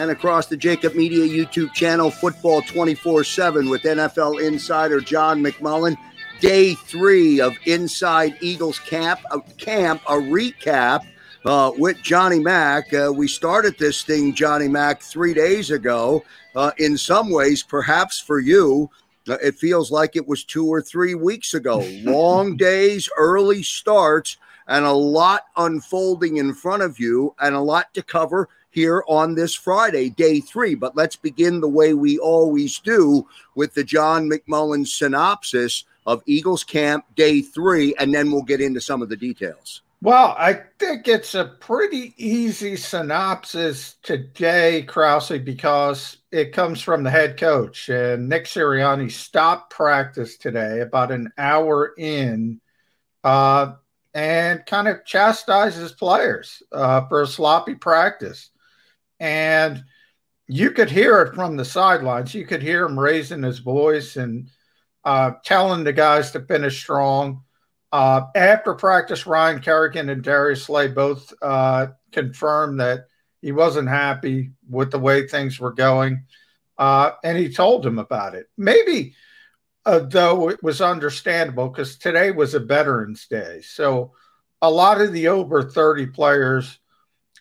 and across the Jakib Media YouTube channel, Football 24 7 with NFL insider John McMullen. Day three of Inside Eagles Camp, a camp, a recap uh, with Johnny Mack. Uh, we started this thing, Johnny Mack, three days ago. Uh, in some ways, perhaps for you, uh, it feels like it was two or three weeks ago. Long days, early starts, and a lot unfolding in front of you, and a lot to cover here on this Friday, day three. But let's begin the way we always do with the John McMullen synopsis of Eagles camp, day three, and then we'll get into some of the details. Well, I think it's a pretty easy synopsis today, Krause, because it comes from the head coach. And Nick Sirianni stopped practice today about an hour in uh, and kind of chastises players uh, for a sloppy practice. And you could hear it from the sidelines. You could hear him raising his voice and uh, telling the guys to finish strong. Uh, after practice, Ryan Kerrigan and Darius Slay both uh, confirmed that he wasn't happy with the way things were going. Uh, and he told him about it. Maybe, uh, though, it was understandable because today was a Veterans Day. So a lot of the over 30 players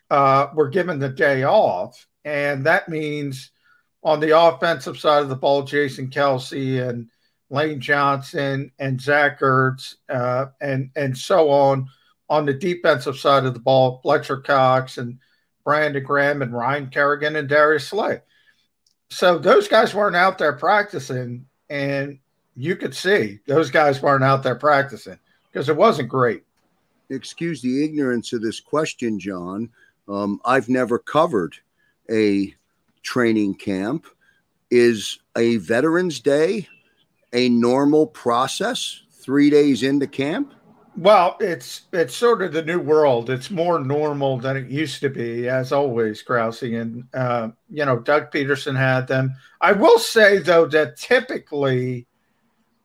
uh, were given the day off. And that means on the offensive side of the ball, Jason Kelce and Lane Johnson and Zach Ertz uh, and, and so on. On the defensive side of the ball, Fletcher Cox and Brandon Graham and Ryan Kerrigan and Darius Slay. So those guys weren't out there practicing, and you could see those guys weren't out there practicing because it wasn't great. Excuse the ignorance of this question, John. Um, I've never covered a training camp. Is a Veterans Day a normal process three days into camp? Well, it's it's sort of the new world. It's more normal than it used to be, as always, Krause. And uh, you know, Doug Pederson had them. I will say though that typically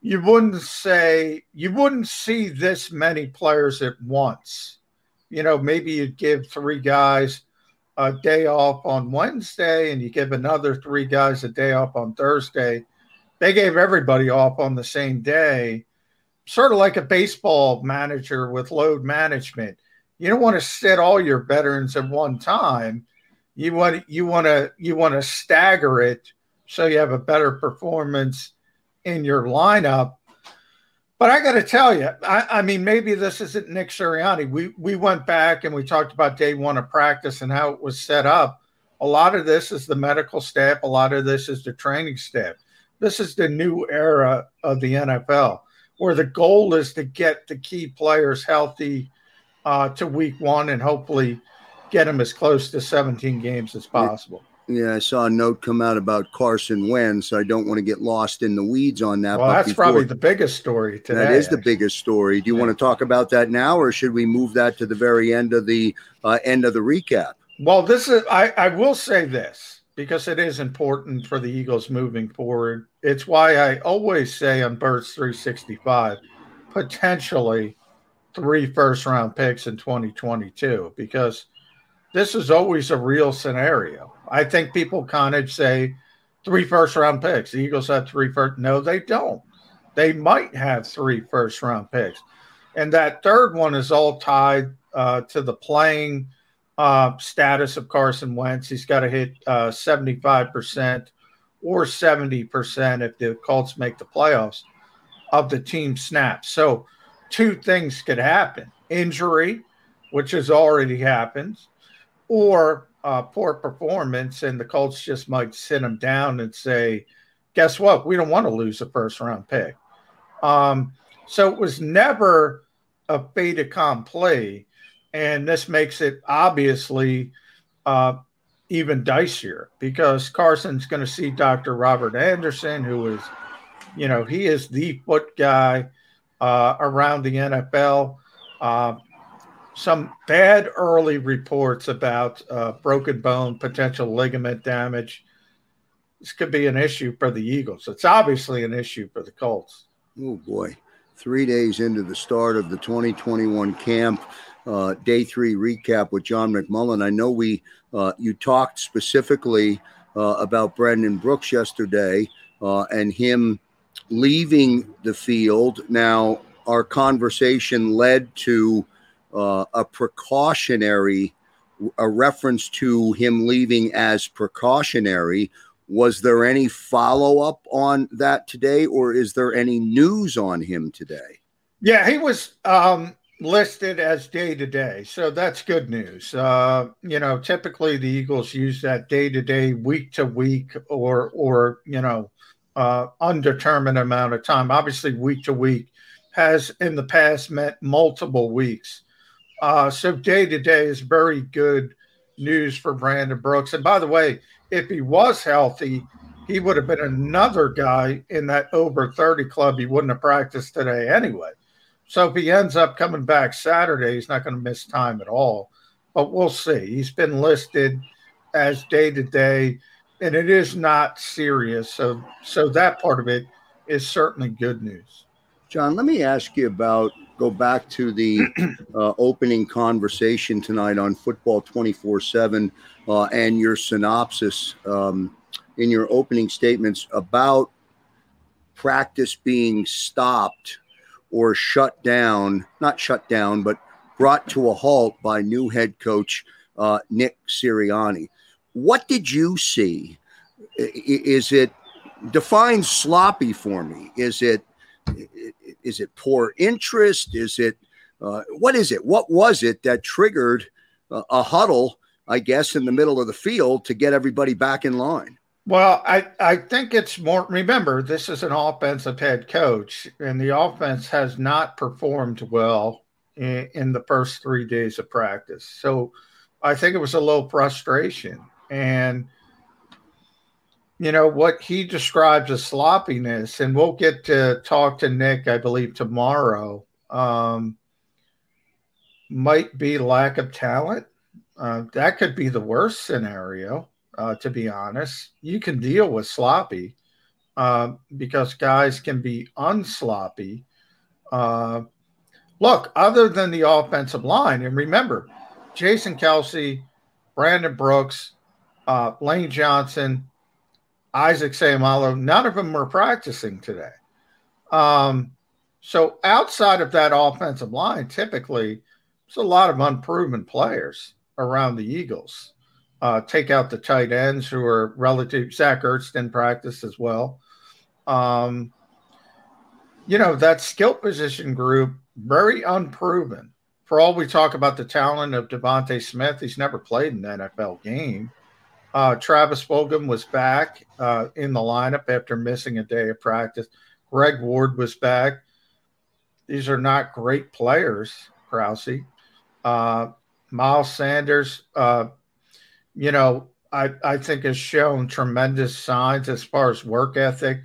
you wouldn't say you wouldn't see this many players at once you know, maybe you'd give three guys a day off on Wednesday and you give another three guys a day off on Thursday. They gave everybody off on the same day, sort of like a baseball manager with load management. You don't want to sit all your veterans at one time. You want you want to you want to stagger it so you have a better performance in your lineup but I got to tell you, I, I, mean, maybe this isn't Nick Sirianni. We we went back and we talked about day one of practice and how it was set up. A lot of this is the medical staff. A lot of this is the training staff. This is the new era of the NFL, where the goal is to get the key players healthy uh, to week one and hopefully get them as close to 17 games as possible. Yeah, I saw a note come out about Carson Wentz. So I don't want to get lost in the weeds on that. Well, that's before, probably the biggest story today. That is actually. the biggest story. Do you yeah. want to talk about that now, or should we move that to the very end of the uh, end of the recap? Well, this is. I, I will say this because it is important for the Eagles moving forward. It's why I always say on Birds 365, potentially three first round picks in 2022 because this is always a real scenario I think people kind of say three first round picks. The Eagles have three first. No, they don't. They might have three first round picks. And that third one is all tied uh, to the playing uh, status of Carson Wentz. He's got to hit uh, 75% or 70% if the Colts make the playoffs of the team snaps. So, two things could happen injury, which has already happened, or uh, poor performance. And the Colts just might sit him down and say, guess what? We don't want to lose a first round pick. Um, so, it was never a fait accompli and this makes it obviously uh, even dicier because Carson's going to see Dr. Robert Anderson, who is, you know, he is the foot guy uh, around the NFL. Uh, some bad early reports about uh, broken bone, potential ligament damage. This could be an issue for the Eagles. It's obviously an issue for the Colts. Oh, boy. Three days into the start of the 2021 camp, uh, day three recap with John McMullen. I know we uh, you talked specifically uh, about Brandon Brooks yesterday uh, and him leaving the field. Now, our conversation led to uh, a precautionary, a reference to him leaving as precautionary. Was there any follow up on that today, or is there any news on him today? Yeah, he was. Um, listed as day to day. So that's good news. Uh, you know, typically the Eagles use that day to day, week to week, or or you know, uh, undetermined amount of time. Obviously, week to week has in the past meant multiple weeks. Uh, so day to day is very good news for Brandon Brooks. And by the way, if he was healthy, he would have been another guy in that over 30 club. He wouldn't have practiced today anyway. So if he ends up coming back Saturday, he's not going to miss time at all. But we'll see. He's been listed as day to day, and it is not serious. So so that part of it is certainly good news. John, let me ask you about go back to the uh, opening conversation tonight on Football 24 uh, 7 and your synopsis um, in your opening statements about practice being stopped or shut down, not shut down, but brought to a halt by new head coach uh, Nick Sirianni. What did you see? Is it define sloppy for me? Is it is it poor interest? Is it uh, what is it? What was it that triggered uh, a huddle? I guess in the middle of the field to get everybody back in line. Well, I, I think it's more. Remember, this is an offensive head coach, and the offense has not performed well in, in, the first three days of practice. So I think it was a little frustration. And, you know, what he describes as sloppiness, and we'll get to talk to Nick, I believe, tomorrow, um, might be lack of talent. Uh, that could be the worst scenario uh, to be honest. You can deal with sloppy uh, because guys can be unsloppy. Uh, look, other than the offensive line, and remember, Jason Kelce Brandon Brooks, uh, Lane Johnson, Isaac Seumalo, none of them were practicing today. Um, so outside of that offensive line, typically, there's a lot of unproven players around the Eagles uh, take out the tight ends who are relative. Zach Ertz in practice as well. Um, you know, that skill position group, very unproven. For all we talk about the talent of DeVonta Smith, he's never played in an NFL game. Uh, Travis Fulgham was back uh, in the lineup after missing a day of practice. Greg Ward was back. These are not great players, Krause. Uh, Miles Sanders, uh, you know, I, I think has shown tremendous signs as far as work ethic.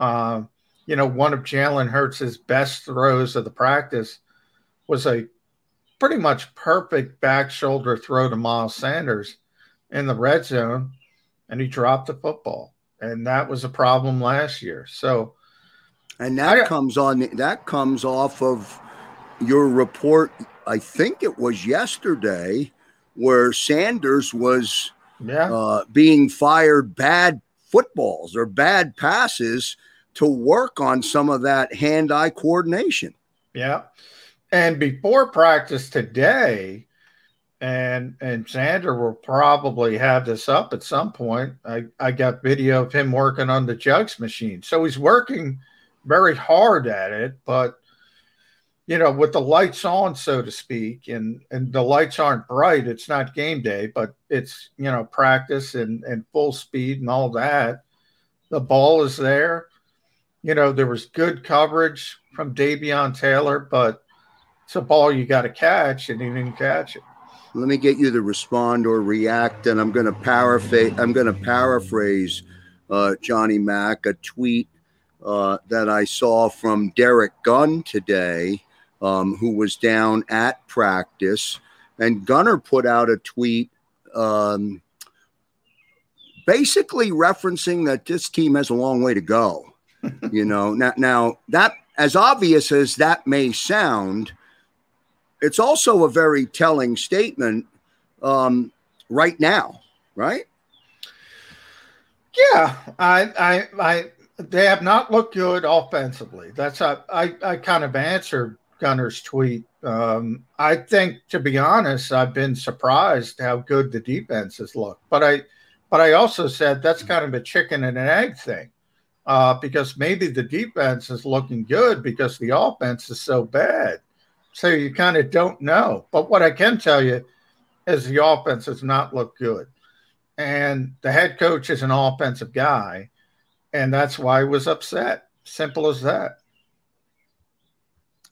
Uh, you know, one of Jalen Hurts' best throws of the practice was a pretty much perfect back shoulder throw to Miles Sanders in the red zone, and he dropped the football. And that was a problem last year. So, and that I, comes on that comes off of your report. I think it was yesterday where Sanders was yeah. uh, being fired bad footballs or bad passes to work on some of that hand eye coordination. Yeah. And before practice today, and and Xander will probably have this up at some point. I, I got video of him working on the jugs machine. So he's working very hard at it, but you know, with the lights on, so to speak, and and the lights aren't bright, it's not game day, but it's you know, practice and, and full speed and all that. The ball is there. You know, there was good coverage from Davion Taylor, but it's a ball you got to catch, and he didn't catch it. Let me get you to respond or react, and I'm going to paraphrase. I'm going to paraphrase uh, Johnny Mack a tweet uh, that I saw from Derek Gunn today, um, who was down at practice, and Gunner put out a tweet. Um, basically referencing that this team has a long way to go. you know, now, now that as obvious as that may sound, it's also a very telling statement um, right now, right? Yeah, I, I, I, they have not looked good offensively. That's a, I, I kind of answered Gunner's tweet. Um, I think, to be honest, I've been surprised how good the defense has looked. But I, but I also said that's kind of a chicken and an egg thing, uh, because maybe the defense is looking good because the offense is so bad. So you kind of don't know. But what I can tell you is the offense does not look good. And the head coach is an offensive guy. And that's why he was upset. Simple as that.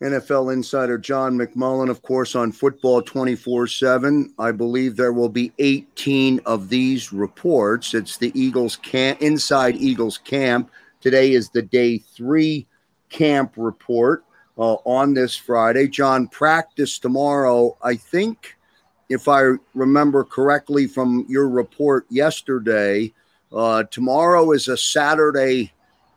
NFL insider John McMullen, of course, on football 24 7. I believe there will be 18 of these reports. It's the Eagles camp, inside Eagles camp. Today is the day three camp report uh, on this Friday. John, practice tomorrow. I think, if I remember correctly from your report yesterday, uh, tomorrow is a Saturday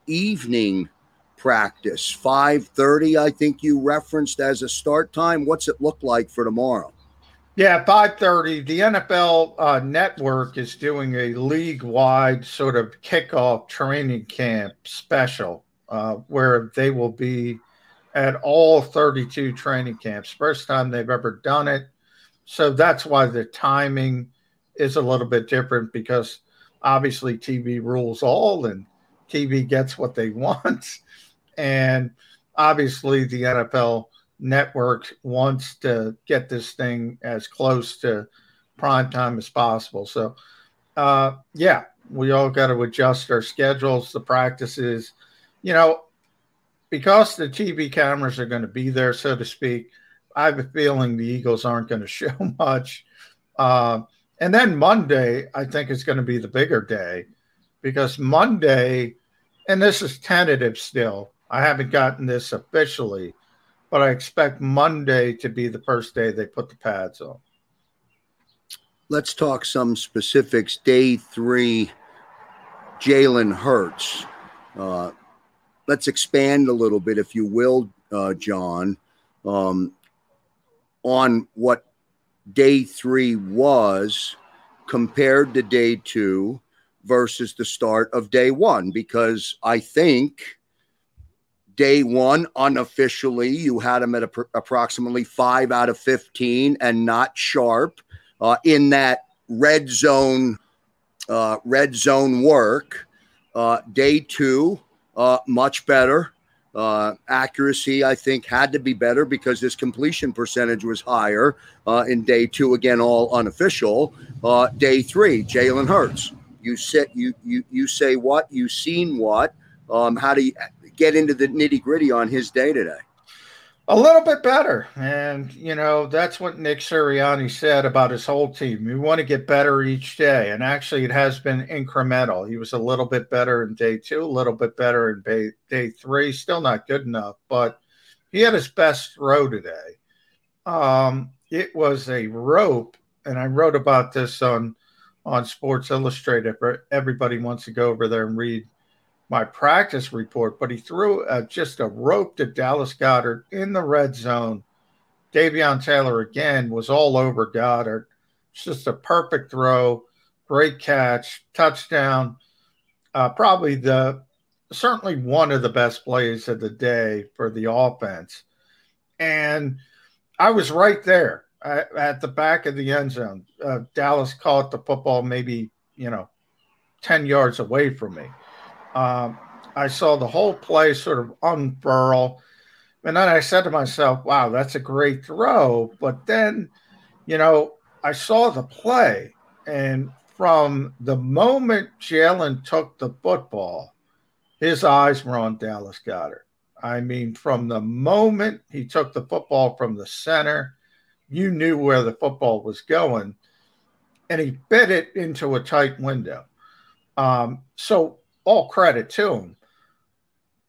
evening practice 5.30 i think you referenced as a start time what's it look like for tomorrow yeah 5.30 the nfl uh, network is doing a league-wide sort of kickoff training camp special uh, where they will be at all 32 training camps. First time they've ever done it. So that's why the timing is a little bit different because obviously TV rules all and TV gets what they want. And obviously the NFL network wants to get this thing as close to prime time as possible. So, uh, yeah, we all got to adjust our schedules, the practices. You know, because the TV cameras are going to be there, so to speak, I have a feeling the Eagles aren't going to show much. Uh, and then Monday, I think is going to be the bigger day because Monday, and this is tentative still, I haven't gotten this officially, but I expect Monday to be the first day they put the pads on. Let's talk some specifics. Day three, Jalen Hurts. Uh, let's expand a little bit, if you will, uh, John, um, on what day three was compared to day two versus the start of day one, because I think day one, unofficially, you had him at a, approximately five out of 15 and not sharp uh, in that red zone, uh, red zone work. Uh, day two, uh, much better. Uh, accuracy, I think, had to be better because his completion percentage was higher uh, in day two. Again, all unofficial. Uh, day three, Jalen Hurts. You sit, you you you say what? You seen what? Um, how do you get into the nitty gritty on his day today? A little bit better. And, you know, that's what Nick Sirianni said about his whole team. We want to get better each day. And actually, it has been incremental. He was a little bit better in day two, a little bit better in day, day three. Still not good enough, but he had his best throw today. Um, it was a rope. And I wrote about this on on Sports Illustrated. Everybody wants to go over there and read my practice report, but he threw uh, just a rope to Dallas Goedert in the red zone. Davion Taylor again was all over Goedert. It's just a perfect throw, great catch, touchdown. Uh, probably the certainly one of the best plays of the day for the offense. And I was right there. at, at the back of the end zone. Uh, Dallas caught the football maybe, you know, 10 yards away from me. Um, I saw the whole play sort of unfurl. And then I said to myself, wow, that's a great throw. But then, you know, I saw the play. And from the moment Jalen took the football, his eyes were on Dallas Goedert. I mean, from the moment he took the football from the center, you knew where the football was going, and he bit it into a tight window. Um, so, all credit to him.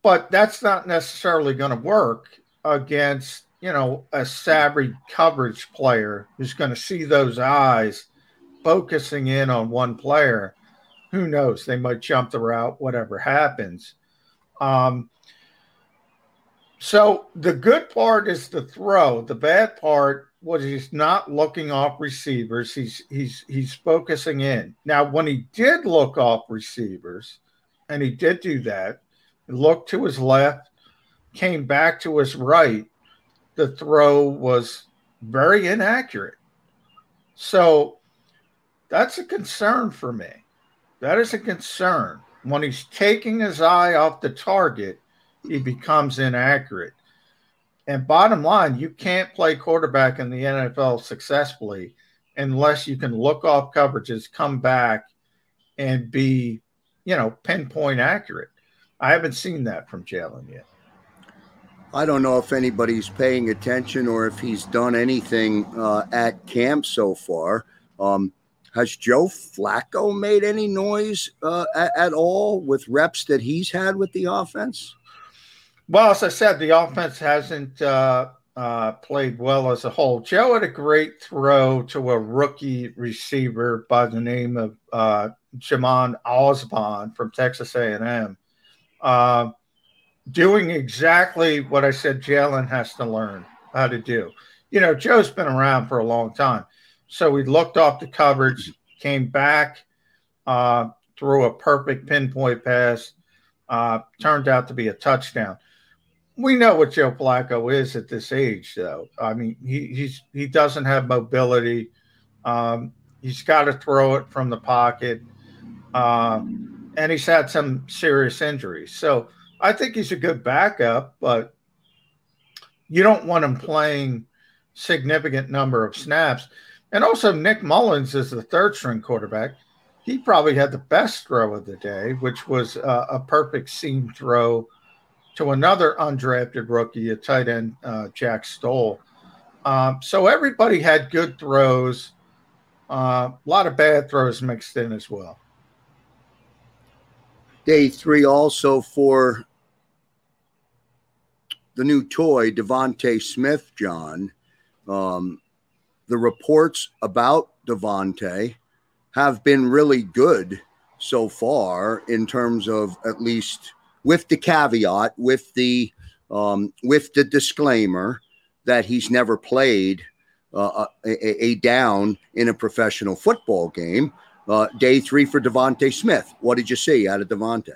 But that's not necessarily going to work against, you know, a savvy coverage player who's going to see those eyes focusing in on one player. Who knows? They might jump the route, whatever happens. Um, so the good part is the throw. The bad part was he's not looking off receivers. He's he's he's focusing in. Now, when he did look off receivers, and he did do that, He looked to his left, came back to his right, the throw was very inaccurate. So that's a concern for me. That is a concern. When he's taking his eye off the target, he becomes inaccurate. And bottom line, you can't play quarterback in the NFL successfully unless you can look off coverages, come back, and be, you know, pinpoint accurate. I haven't seen that from Jalen yet. I don't know if anybody's paying attention or if he's done anything uh, at camp so far. Um, has Joe Flacco made any noise uh, at, at, all with reps that he's had with the offense? Well, as I said, the offense hasn't uh, uh, played well as a whole. Joe had a great throw to a rookie receiver by the name of Jhamon Ausbon from Texas A&M, uh, doing exactly what I said Jalen has to learn how to do. You know, Joe's been around for a long time, so we looked off the coverage, came back, uh, threw a perfect pinpoint pass, uh, turned out to be a touchdown we know what Joe Flacco is at this age, though. I mean, he he doesn't have mobility. Um, he's got to throw it from the pocket, uh, and he's had some serious injuries. So I think he's a good backup, but you don't want him playing significant number of snaps. And also, Nick Mullens is the third string quarterback. He probably had the best throw of the day, which was uh, a perfect seam throw to another undrafted rookie, a tight end, uh, Jack Stoll. Um, so everybody had good throws, uh, a lot of bad throws mixed in as well. Day three also for the new toy, DeVonta Smith, John. Um, the reports about DeVonta have been really good so far in terms of at least with the caveat, with the um, with the disclaimer that he's never played uh, a, a, down in a professional football game. Uh, day three for DeVonta Smith. What did you see out of DeVonta?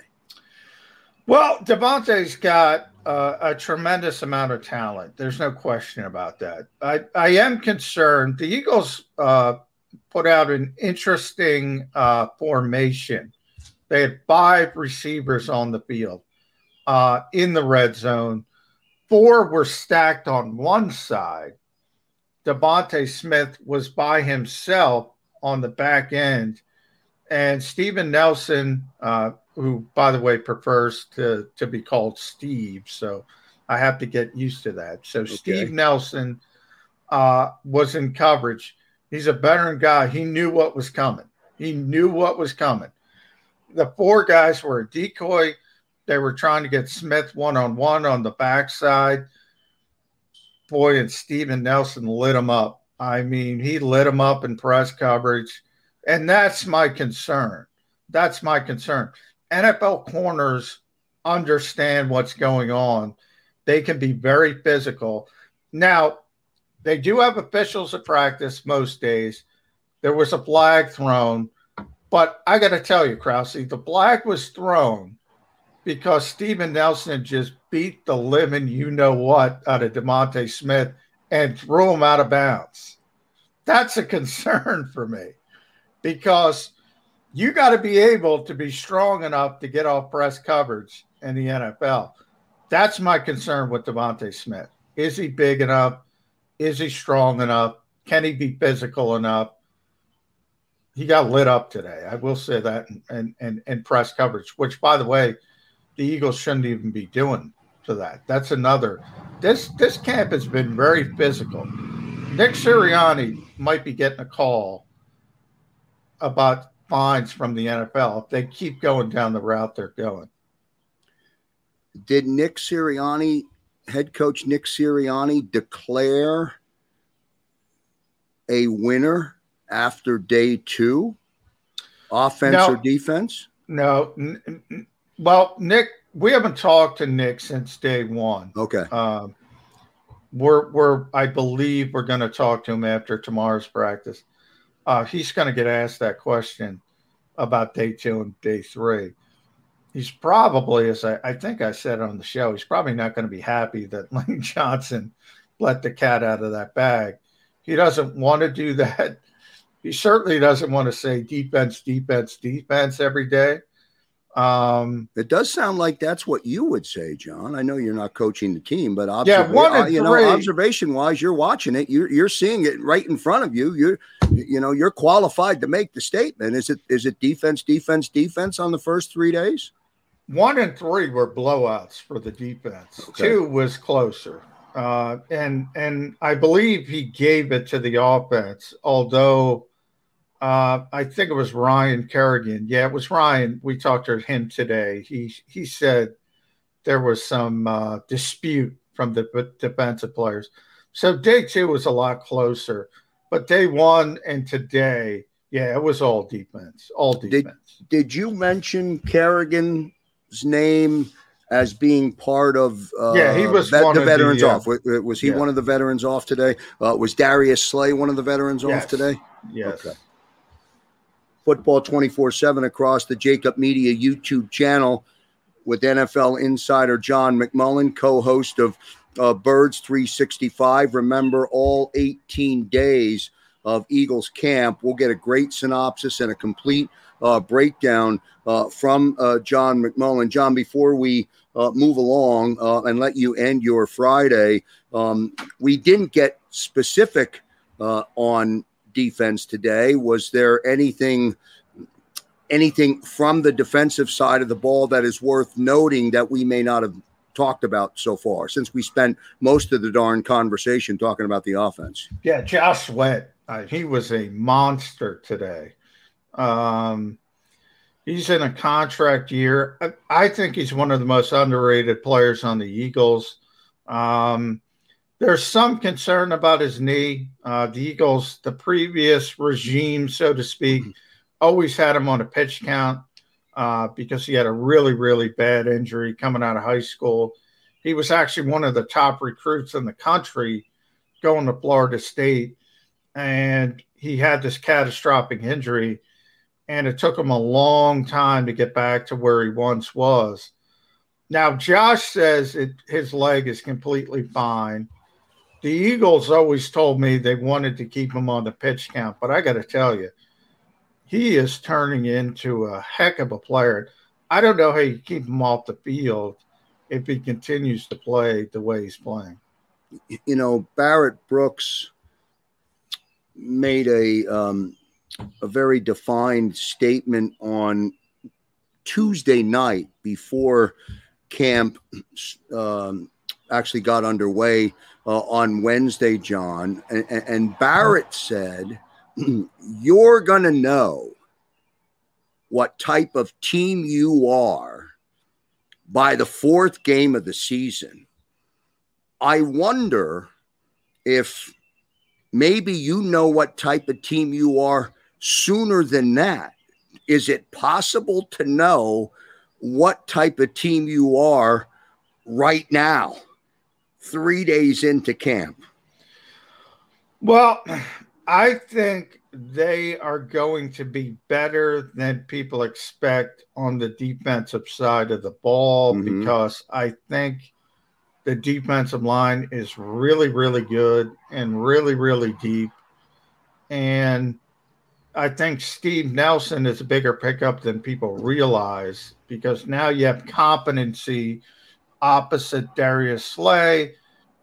Well, DeVonta's got uh, a tremendous amount of talent. There's no question about that. I, I am concerned. The Eagles uh, put out an interesting uh, formation they had five receivers on the field uh, in the red zone. Four were stacked on one side. DeVonta Smith was by himself on the back end. And Steven Nelson, uh, who, by the way, prefers to, to be called Steve. So I have to get used to that. So okay. Steve Nelson uh, was in coverage. He's a veteran guy. He knew what was coming. He knew what was coming the four guys were a decoy. They were trying to get Smith one on one on the backside. Boy, and Steven Nelson lit him up. I mean, he lit him up in press coverage. And that's my concern. That's my concern. NFL corners understand what's going on. They can be very physical. Now, they do have officials at practice most days. There was a flag thrown but I got to tell you, Krause, the flag was thrown because Steven Nelson just beat the living you know what out of DeVonta Smith and threw him out of bounds. That's a concern for me because you got to be able to be strong enough to get off press coverage in the NFL. That's my concern with DeVonta Smith. Is he big enough? Is he strong enough? Can he be physical enough? He got lit up today. I will say that and and and press coverage, which by the way, the Eagles shouldn't even be doing to that. That's another. This this camp has been very physical. Nick Sirianni might be getting a call about fines from the NFL if they keep going down the route they're going. Did Nick Sirianni, head coach Nick Sirianni, declare a winner after day two, offense no, or defense? No. Well, Nick, we haven't talked to Nick since day one. Okay. Um, we're we're I believe we're going to talk to him after tomorrow's practice. Uh, he's going to get asked that question about day two and day three. He's probably, as I, I think I said on the show, he's probably not going to be happy that Lane Johnson let the cat out of that bag. He doesn't want to do that. He certainly doesn't want to say defense, defense, defense every day. Um, it does sound like that's what you would say, John. I know you're not coaching the team, but observa- yeah, one and uh, you know, observation wise, you're watching it. You're you're seeing it right in front of you. You're you know you're qualified to make the statement. Is it is it defense, defense, defense on the first three days? One and three were blowouts for the defense. Okay. Two was closer, uh, and and I believe he gave it to the offense, although uh, I think it was Ryan Kerrigan. Yeah, it was Ryan. We talked to him today. He he said there was some uh, dispute from the defensive players. So day two was a lot closer, but day one and today, yeah, it was all defense, all defense. Did, did you mention Kerrigan's name as being part of? Uh, yeah, he was vet, the veterans the, uh, off. Was he yeah. one of the veterans off today? Uh, was Darius Slay one of the veterans yes. off today? Yes. Okay football 24 7 across the Jakib Media YouTube channel with NFL insider John McMullen, co host of uh, Birds 365. Remember, all 18 days of Eagles camp, we'll get a great synopsis and a complete uh, breakdown uh, from uh, John McMullen. John, before we uh, move along uh, and let you end your Friday, um, we didn't get specific on defense today. Was there anything anything from the defensive side of the ball that is worth noting that we may not have talked about so far since we spent most of the darn conversation talking about the offense? Yeah, Josh Sweat, uh, he was a monster today. Um, he's in a contract year. I, I, think he's one of the most underrated players on the Eagles. Um, there's some concern about his knee. Uh, the Eagles, the previous regime, so to speak, always had him on a pitch count uh, because he had a really, really bad injury coming out of high school. He was actually one of the top recruits in the country going to Florida State, and he had this catastrophic injury, and it took him a long time to get back to where he once was. Now, Josh says it, his leg is completely fine the Eagles always told me they wanted to keep him on the pitch count, but I got to tell you, he is turning into a heck of a player. I don't know how you keep him off the field if he continues to play the way he's playing. You know, Barrett Brooks made a um, a very defined statement on Tuesday night before camp um, actually got underway uh, on Wednesday, John. And, and Barrett said, You're going to know what type of team you are by the fourth game of the season. I wonder if maybe you know what type of team you are sooner than that. Is it possible to know what type of team you are right now? Three days into camp? Well, I think they are going to be better than people expect on the defensive side of the ball mm-hmm. because I think the defensive line is really, really good and really, really deep. And I think Steve Nelson is a bigger pickup than people realize because now you have competency opposite Darius Slay.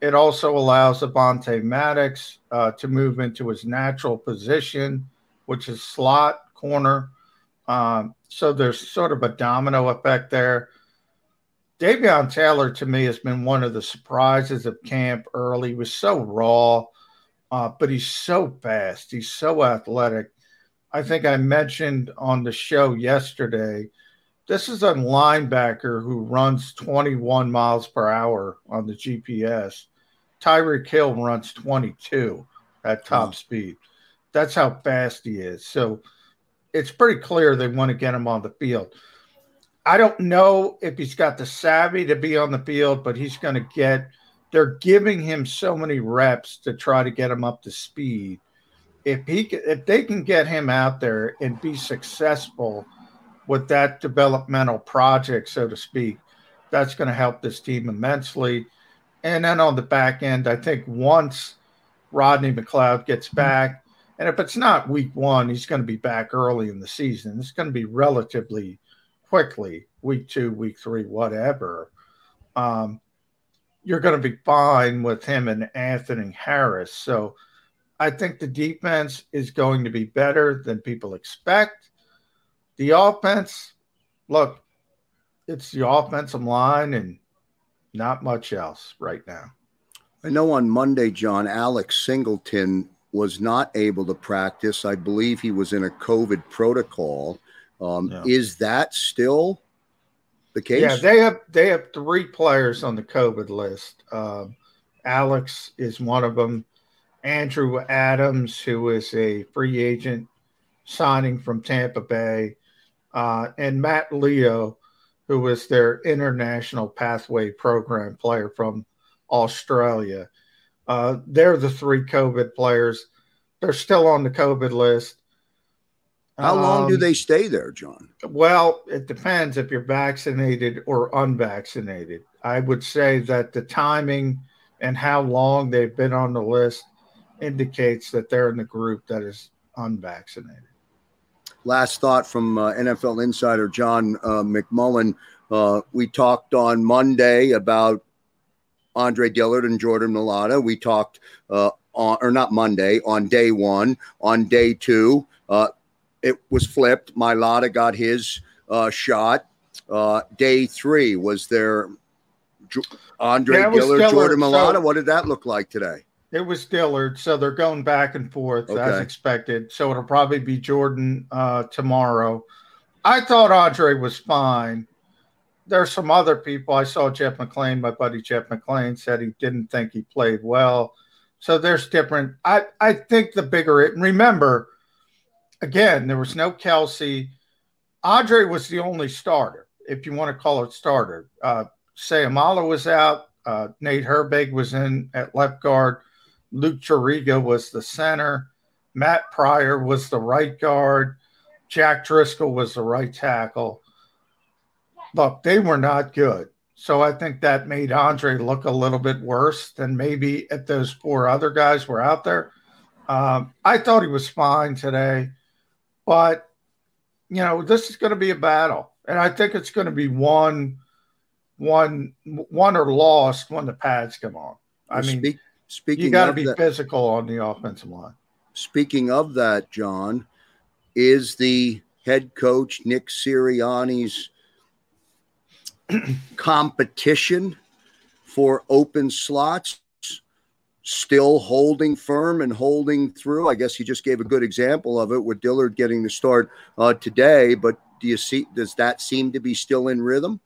It also allows Avonte Maddox uh, to move into his natural position, which is slot corner. Um, so there's sort of a domino effect there. Davion Taylor to me has been one of the surprises of camp early. He was so raw, uh, but he's so fast. He's so athletic. I think I mentioned on the show yesterday. This is a linebacker who runs 21 miles per hour on the GPS. Tyreek Hill runs 22 at top speed. That's how fast he is. So it's pretty clear they want to get him on the field. I don't know if he's got the savvy to be on the field, but he's going to get. They're giving him so many reps to try to get him up to speed. If he if they can get him out there and be successful with that developmental project, so to speak, that's going to help this team immensely. And then on the back end, I think once Rodney McLeod gets back, and if it's not week one, he's going to be back early in the season. It's going to be relatively quickly, week two, week three, whatever. Um, you're going to be fine with him and Anthony Harris. So I think the defense is going to be better than people expect. The offense, look, it's the offensive line and not much else right now. I know on Monday, John, Alex Singleton was not able to practice. I believe he was in a COVID protocol. Um, yeah. Is that still the case? Yeah, they have they have three players on the COVID list. Um, Alex is one of them. Andrew Adams, who is a free agent signing from Tampa Bay, uh, and Matt Leo, who was their international pathway program player from Australia. Uh, they're the three COVID players. They're still on the COVID list. How long um, do they stay there, John? Well, it depends if you're vaccinated or unvaccinated. I would say that the timing and how long they've been on the list indicates that they're in the group that is unvaccinated. Last thought from uh, NFL insider John uh, McMullen. Uh, we talked on Monday about Andre Dillard and Jordan Mailata. We talked uh, on, or not Monday, on day one. On day two, uh, it was flipped. Mailata got his uh, shot. Uh, day three, was there Andre yeah, Dillard, Jordan Mailata? So what did that look like today? It was Dillard. So they're going back and forth okay. as expected. So it'll probably be Jordan uh, tomorrow. I thought Andre was fine there's some other people. I saw Jeff McLane, my buddy Jeff McLane said he didn't think he played well. So there's different. I, I think the bigger it, remember, again, there was no Kelce. Andre was the only starter, if you want to call it starter. Uh, Seumalo was out. Uh, Nate Herbig was in at left guard. Luke Juriga was the center. Matt Pryor was the right guard. Jack Driscoll was the right tackle look, they were not good. So I think that made Andre look a little bit worse than maybe if those four other guys were out there. Um, I thought he was fine today, but you know this is going to be a battle, and I think it's going to be one, one, one or lost when the pads come on. I mean, speak, speaking, you got to be that, physical on the offensive line. Speaking of that, John, is the head coach Nick Sirianni's competition for open slots still holding firm and holding through. I guess he just gave a good example of it with Dillard getting the start uh, today. But do you see? Does that seem to be still in rhythm?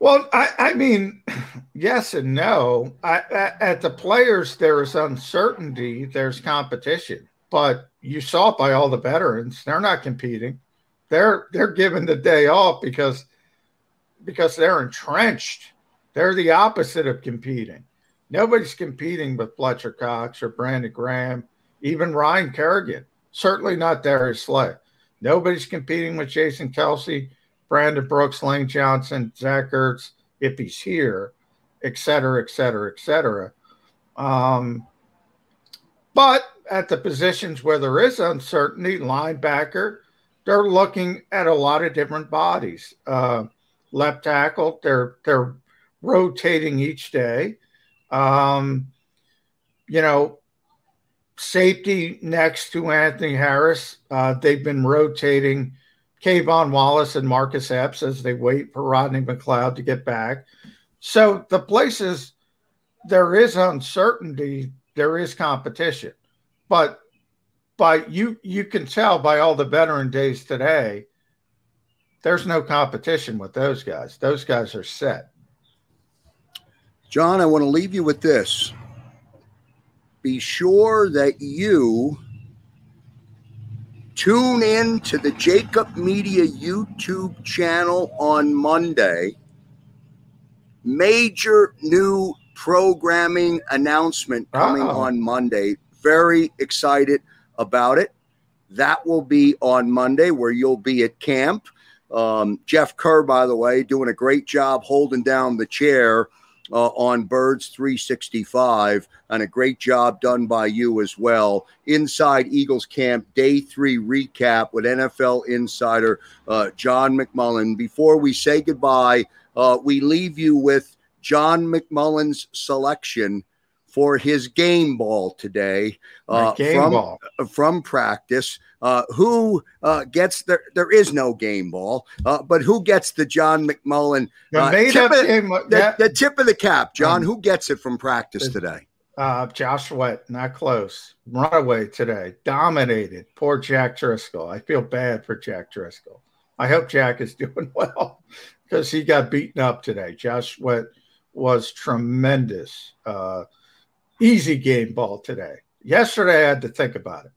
Well, I, I mean, yes and no. I, at the players, there is uncertainty. There's competition, but you saw it by all the veterans. They're not competing. They're they're given the day off because because they're entrenched. They're the opposite of competing. Nobody's competing with Fletcher Cox or Brandon Graham, even Ryan Kerrigan. Certainly not Darius Slay. Nobody's competing with Jason Kelce, Brandon Brooks, Lane Johnson, Zach Ertz, if he's here, et cetera, et cetera, et cetera. Um, but at the positions where there is uncertainty, linebacker, they're looking at a lot of different bodies. Uh, left tackle, they're they're rotating each day. Um, you know, safety next to Anthony Harris, uh, they've been rotating K'Von Wallace and Marcus Epps as they wait for Rodney McLeod to get back. So the places there is uncertainty, there is competition. But by you you can tell by all the veteran days today, there's no competition with those guys. Those guys are set. John, I want to leave you with this. Be sure that you tune in to the Jakib Media YouTube channel on Monday. Major new programming announcement coming Uh-oh. on Monday. Very excited about it. That will be on Monday, where you'll be at camp. Um, Jeff Kerr, by the way, doing a great job holding down the chair uh, on Birds 365, and a great job done by you as well. Inside Eagles Camp, day three recap with NFL insider uh, John McMullen. Before we say goodbye, uh, we leave you with John McMullen's selection for his game ball today uh, game from, ball. from practice. Uh, who uh, gets there? There is no game ball, uh, but who gets the John McMullen uh, tip of, game, the, the, tip of the cap? John, um, who gets it from practice today? Uh, Josh Sweat, not close. Runaway today, dominated. Poor Jack Driscoll. I feel bad for Jack Driscoll. I hope Jack is doing well because he got beaten up today. Josh Sweat was tremendous. Uh, easy game ball today. Yesterday, I had to think about it.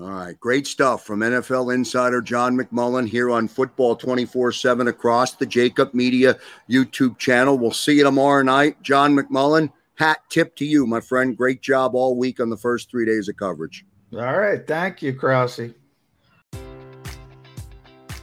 All right. Great stuff from NFL insider John McMullen here on Football 24 7 across the Jakib Media YouTube channel. We'll see you tomorrow night. John McMullen, hat tip to you, my friend. Great job all week on the first three days of coverage. All right. Thank you, Krause.